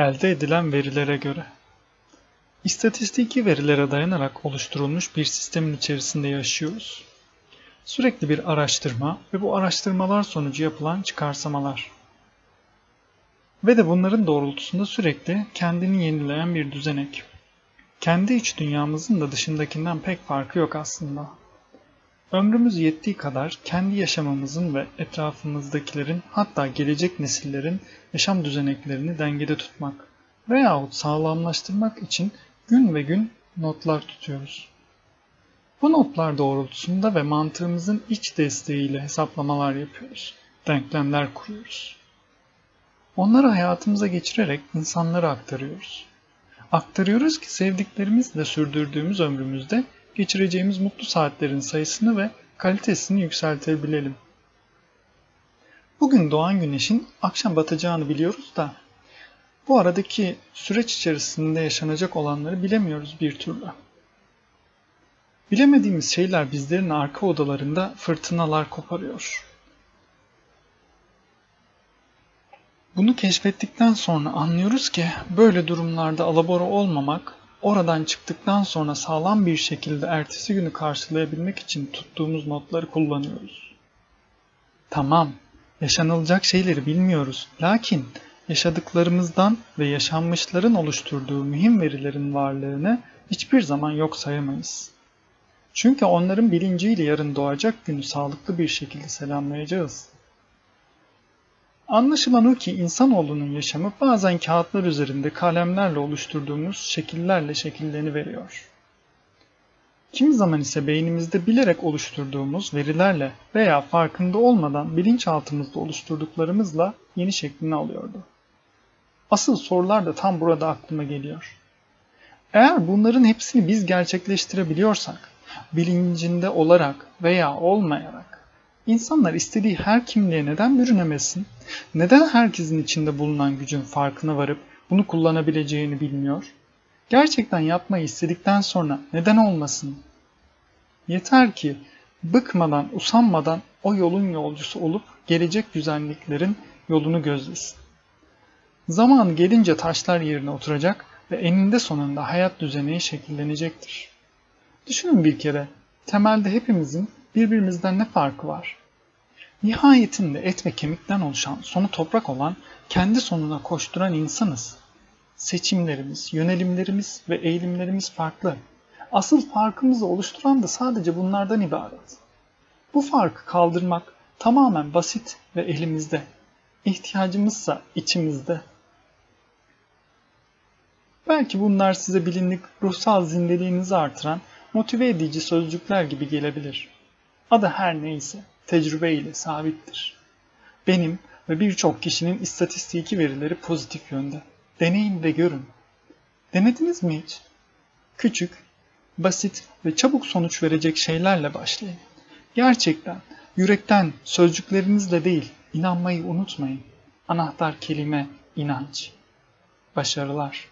elde edilen verilere göre. İstatistiki verilere dayanarak oluşturulmuş bir sistemin içerisinde yaşıyoruz. Sürekli bir araştırma ve bu araştırmalar sonucu yapılan çıkarsamalar. Ve de bunların doğrultusunda sürekli kendini yenileyen bir düzenek. Kendi iç dünyamızın da dışındakinden pek farkı yok aslında. Ömrümüz yettiği kadar kendi yaşamımızın ve etrafımızdakilerin hatta gelecek nesillerin yaşam düzeneklerini dengede tutmak veyahut sağlamlaştırmak için gün ve gün notlar tutuyoruz. Bu notlar doğrultusunda ve mantığımızın iç desteğiyle hesaplamalar yapıyoruz. Denklemler kuruyoruz. Onları hayatımıza geçirerek insanlara aktarıyoruz. Aktarıyoruz ki sevdiklerimizle sürdürdüğümüz ömrümüzde geçireceğimiz mutlu saatlerin sayısını ve kalitesini yükseltebilelim. Bugün doğan güneşin akşam batacağını biliyoruz da bu aradaki süreç içerisinde yaşanacak olanları bilemiyoruz bir türlü. Bilemediğimiz şeyler bizlerin arka odalarında fırtınalar koparıyor. Bunu keşfettikten sonra anlıyoruz ki böyle durumlarda alabora olmamak, oradan çıktıktan sonra sağlam bir şekilde ertesi günü karşılayabilmek için tuttuğumuz notları kullanıyoruz. Tamam, yaşanılacak şeyleri bilmiyoruz. Lakin yaşadıklarımızdan ve yaşanmışların oluşturduğu mühim verilerin varlığını hiçbir zaman yok sayamayız. Çünkü onların bilinciyle yarın doğacak günü sağlıklı bir şekilde selamlayacağız. Anlaşılan o ki insanoğlunun yaşamı bazen kağıtlar üzerinde kalemlerle oluşturduğumuz şekillerle şekillerini veriyor. Kimi zaman ise beynimizde bilerek oluşturduğumuz verilerle veya farkında olmadan bilinçaltımızda oluşturduklarımızla yeni şeklini alıyordu. Asıl sorular da tam burada aklıma geliyor. Eğer bunların hepsini biz gerçekleştirebiliyorsak, bilincinde olarak veya olmayarak, insanlar istediği her kimliğe neden bürünemesin? Neden herkesin içinde bulunan gücün farkına varıp bunu kullanabileceğini bilmiyor? Gerçekten yapmayı istedikten sonra neden olmasın? Yeter ki bıkmadan, usanmadan o yolun yolcusu olup gelecek güzelliklerin yolunu gözlesin. Zaman gelince taşlar yerine oturacak ve eninde sonunda hayat düzeni şekillenecektir. Düşünün bir kere, temelde hepimizin birbirimizden ne farkı var? Nihayetinde et ve kemikten oluşan, sonu toprak olan, kendi sonuna koşturan insanız. Seçimlerimiz, yönelimlerimiz ve eğilimlerimiz farklı. Asıl farkımızı oluşturan da sadece bunlardan ibaret. Bu farkı kaldırmak tamamen basit ve elimizde. İhtiyacımızsa içimizde. Belki bunlar size bilinlik ruhsal zindeliğinizi artıran motive edici sözcükler gibi gelebilir. Adı her neyse tecrübe ile sabittir. Benim ve birçok kişinin istatistiki verileri pozitif yönde. Deneyin ve görün. Denediniz mi hiç? Küçük, basit ve çabuk sonuç verecek şeylerle başlayın. Gerçekten, yürekten, sözcüklerinizle değil, inanmayı unutmayın. Anahtar kelime inanç. Başarılar.